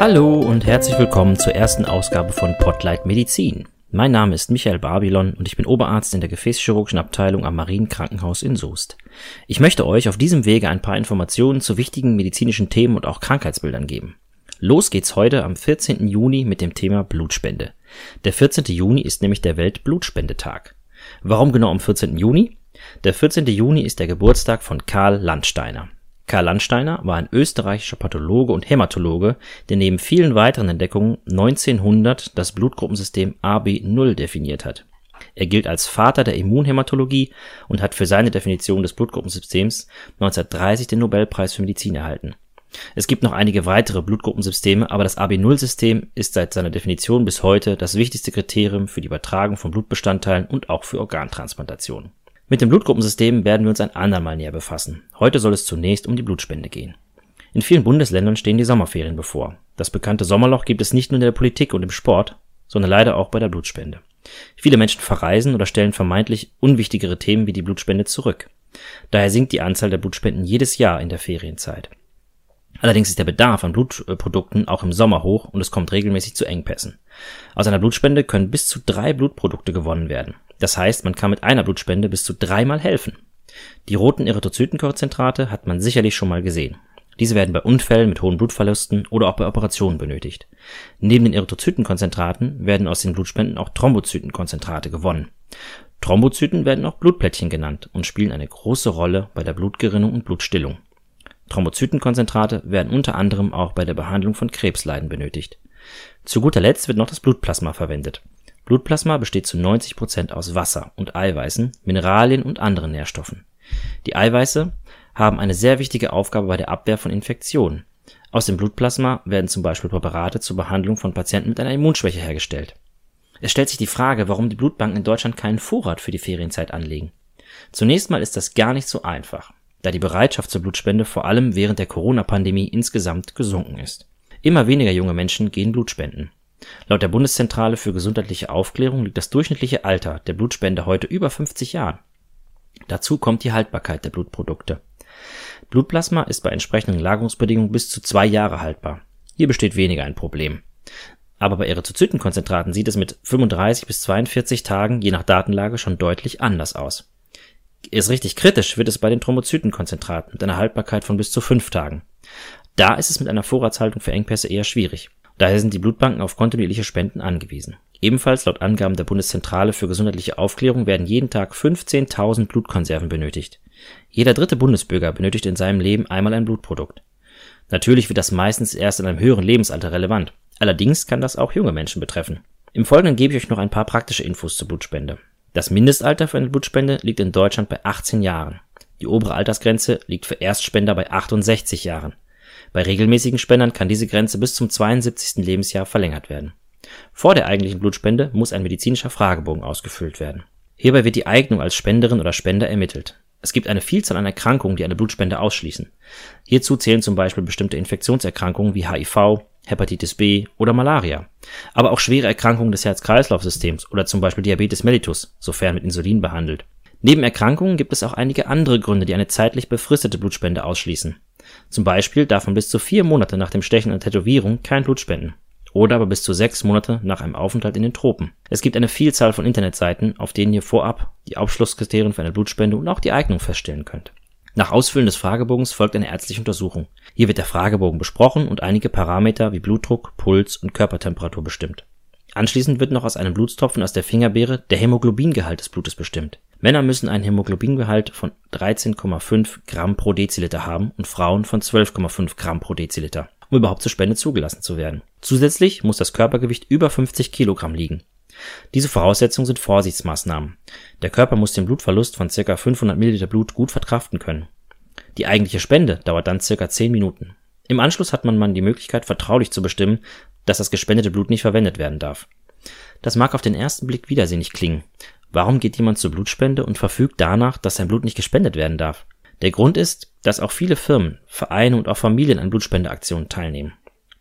Hallo und herzlich willkommen zur ersten Ausgabe von Potlight Medizin. Mein Name ist Michael Babylon und ich bin Oberarzt in der Gefäßchirurgischen Abteilung am Marienkrankenhaus in Soest. Ich möchte euch auf diesem Wege ein paar Informationen zu wichtigen medizinischen Themen und auch Krankheitsbildern geben. Los geht's heute am 14. Juni mit dem Thema Blutspende. Der 14. Juni ist nämlich der Weltblutspendetag. Warum genau am 14. Juni? Der 14. Juni ist der Geburtstag von Karl Landsteiner. Karl Landsteiner war ein österreichischer Pathologe und Hämatologe, der neben vielen weiteren Entdeckungen 1900 das Blutgruppensystem AB0 definiert hat. Er gilt als Vater der Immunhämatologie und hat für seine Definition des Blutgruppensystems 1930 den Nobelpreis für Medizin erhalten. Es gibt noch einige weitere Blutgruppensysteme, aber das AB0-System ist seit seiner Definition bis heute das wichtigste Kriterium für die Übertragung von Blutbestandteilen und auch für Organtransplantationen. Mit dem Blutgruppensystem werden wir uns ein andermal näher befassen. Heute soll es zunächst um die Blutspende gehen. In vielen Bundesländern stehen die Sommerferien bevor. Das bekannte Sommerloch gibt es nicht nur in der Politik und im Sport, sondern leider auch bei der Blutspende. Viele Menschen verreisen oder stellen vermeintlich unwichtigere Themen wie die Blutspende zurück. Daher sinkt die Anzahl der Blutspenden jedes Jahr in der Ferienzeit. Allerdings ist der Bedarf an Blutprodukten auch im Sommer hoch und es kommt regelmäßig zu Engpässen. Aus einer Blutspende können bis zu drei Blutprodukte gewonnen werden. Das heißt, man kann mit einer Blutspende bis zu dreimal helfen. Die roten Erythrozytenkonzentrate hat man sicherlich schon mal gesehen. Diese werden bei Unfällen mit hohen Blutverlusten oder auch bei Operationen benötigt. Neben den Erythrozytenkonzentraten werden aus den Blutspenden auch Thrombozytenkonzentrate gewonnen. Thrombozyten werden auch Blutplättchen genannt und spielen eine große Rolle bei der Blutgerinnung und Blutstillung. Thrombozytenkonzentrate werden unter anderem auch bei der Behandlung von Krebsleiden benötigt. Zu guter Letzt wird noch das Blutplasma verwendet. Blutplasma besteht zu 90 Prozent aus Wasser und Eiweißen, Mineralien und anderen Nährstoffen. Die Eiweiße haben eine sehr wichtige Aufgabe bei der Abwehr von Infektionen. Aus dem Blutplasma werden zum Beispiel Präparate zur Behandlung von Patienten mit einer Immunschwäche hergestellt. Es stellt sich die Frage, warum die Blutbanken in Deutschland keinen Vorrat für die Ferienzeit anlegen. Zunächst mal ist das gar nicht so einfach, da die Bereitschaft zur Blutspende vor allem während der Corona-Pandemie insgesamt gesunken ist. Immer weniger junge Menschen gehen Blutspenden. Laut der Bundeszentrale für gesundheitliche Aufklärung liegt das durchschnittliche Alter der Blutspende heute über 50 Jahren. Dazu kommt die Haltbarkeit der Blutprodukte. Blutplasma ist bei entsprechenden Lagerungsbedingungen bis zu zwei Jahre haltbar. Hier besteht weniger ein Problem. Aber bei Erythrozytenkonzentraten sieht es mit 35 bis 42 Tagen je nach Datenlage schon deutlich anders aus. Ist richtig kritisch wird es bei den Thrombozytenkonzentraten mit einer Haltbarkeit von bis zu fünf Tagen. Da ist es mit einer Vorratshaltung für Engpässe eher schwierig. Daher sind die Blutbanken auf kontinuierliche Spenden angewiesen. Ebenfalls laut Angaben der Bundeszentrale für gesundheitliche Aufklärung werden jeden Tag 15.000 Blutkonserven benötigt. Jeder dritte Bundesbürger benötigt in seinem Leben einmal ein Blutprodukt. Natürlich wird das meistens erst in einem höheren Lebensalter relevant. Allerdings kann das auch junge Menschen betreffen. Im Folgenden gebe ich euch noch ein paar praktische Infos zur Blutspende. Das Mindestalter für eine Blutspende liegt in Deutschland bei 18 Jahren. Die obere Altersgrenze liegt für Erstspender bei 68 Jahren. Bei regelmäßigen Spendern kann diese Grenze bis zum 72. Lebensjahr verlängert werden. Vor der eigentlichen Blutspende muss ein medizinischer Fragebogen ausgefüllt werden. Hierbei wird die Eignung als Spenderin oder Spender ermittelt. Es gibt eine Vielzahl an Erkrankungen, die eine Blutspende ausschließen. Hierzu zählen zum Beispiel bestimmte Infektionserkrankungen wie HIV, Hepatitis B oder Malaria, aber auch schwere Erkrankungen des Herz-Kreislauf-Systems oder zum Beispiel Diabetes mellitus, sofern mit Insulin behandelt. Neben Erkrankungen gibt es auch einige andere Gründe, die eine zeitlich befristete Blutspende ausschließen. Zum Beispiel darf man bis zu vier Monate nach dem Stechen einer Tätowierung kein Blut spenden. Oder aber bis zu sechs Monate nach einem Aufenthalt in den Tropen. Es gibt eine Vielzahl von Internetseiten, auf denen ihr vorab die Aufschlusskriterien für eine Blutspende und auch die Eignung feststellen könnt. Nach Ausfüllen des Fragebogens folgt eine ärztliche Untersuchung. Hier wird der Fragebogen besprochen und einige Parameter wie Blutdruck, Puls und Körpertemperatur bestimmt. Anschließend wird noch aus einem Blutstropfen aus der Fingerbeere der Hämoglobingehalt des Blutes bestimmt. Männer müssen einen Hämoglobingehalt von 13,5 Gramm pro Deziliter haben und Frauen von 12,5 Gramm pro Deziliter, um überhaupt zur Spende zugelassen zu werden. Zusätzlich muss das Körpergewicht über 50 Kilogramm liegen. Diese Voraussetzungen sind Vorsichtsmaßnahmen. Der Körper muss den Blutverlust von ca. 500 Milliliter Blut gut verkraften können. Die eigentliche Spende dauert dann ca. 10 Minuten. Im Anschluss hat man die Möglichkeit, vertraulich zu bestimmen, dass das gespendete Blut nicht verwendet werden darf. Das mag auf den ersten Blick widersinnig klingen, Warum geht jemand zur Blutspende und verfügt danach, dass sein Blut nicht gespendet werden darf? Der Grund ist, dass auch viele Firmen, Vereine und auch Familien an Blutspendeaktionen teilnehmen.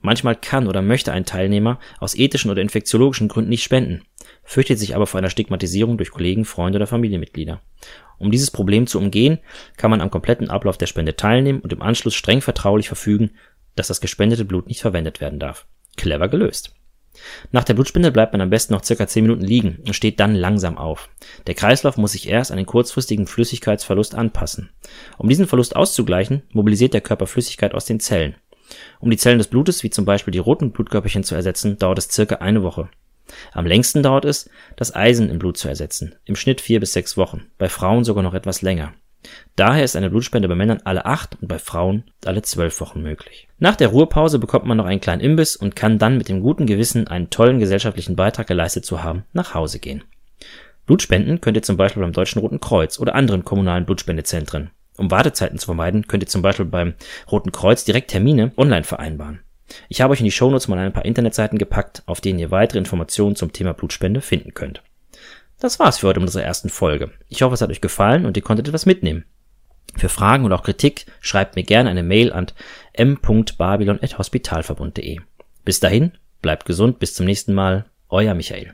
Manchmal kann oder möchte ein Teilnehmer aus ethischen oder infektiologischen Gründen nicht spenden, fürchtet sich aber vor einer Stigmatisierung durch Kollegen, Freunde oder Familienmitglieder. Um dieses Problem zu umgehen, kann man am kompletten Ablauf der Spende teilnehmen und im Anschluss streng vertraulich verfügen, dass das gespendete Blut nicht verwendet werden darf. Clever gelöst. Nach der Blutspende bleibt man am besten noch circa 10 Minuten liegen und steht dann langsam auf. Der Kreislauf muss sich erst an den kurzfristigen Flüssigkeitsverlust anpassen. Um diesen Verlust auszugleichen, mobilisiert der Körper Flüssigkeit aus den Zellen. Um die Zellen des Blutes, wie zum Beispiel die roten Blutkörperchen zu ersetzen, dauert es circa eine Woche. Am längsten dauert es, das Eisen im Blut zu ersetzen, im Schnitt vier bis sechs Wochen, bei Frauen sogar noch etwas länger. Daher ist eine Blutspende bei Männern alle acht und bei Frauen alle zwölf Wochen möglich. Nach der Ruhepause bekommt man noch einen kleinen Imbiss und kann dann mit dem guten Gewissen, einen tollen gesellschaftlichen Beitrag geleistet zu haben, nach Hause gehen. Blutspenden könnt ihr zum Beispiel beim Deutschen Roten Kreuz oder anderen kommunalen Blutspendezentren. Um Wartezeiten zu vermeiden, könnt ihr zum Beispiel beim Roten Kreuz direkt Termine online vereinbaren. Ich habe euch in die Shownotes mal ein paar Internetseiten gepackt, auf denen ihr weitere Informationen zum Thema Blutspende finden könnt. Das war's für heute in unserer ersten Folge. Ich hoffe, es hat euch gefallen und ihr konntet etwas mitnehmen. Für Fragen oder auch Kritik schreibt mir gerne eine Mail an m.babylon.hospitalverbund.de. Bis dahin, bleibt gesund, bis zum nächsten Mal, euer Michael.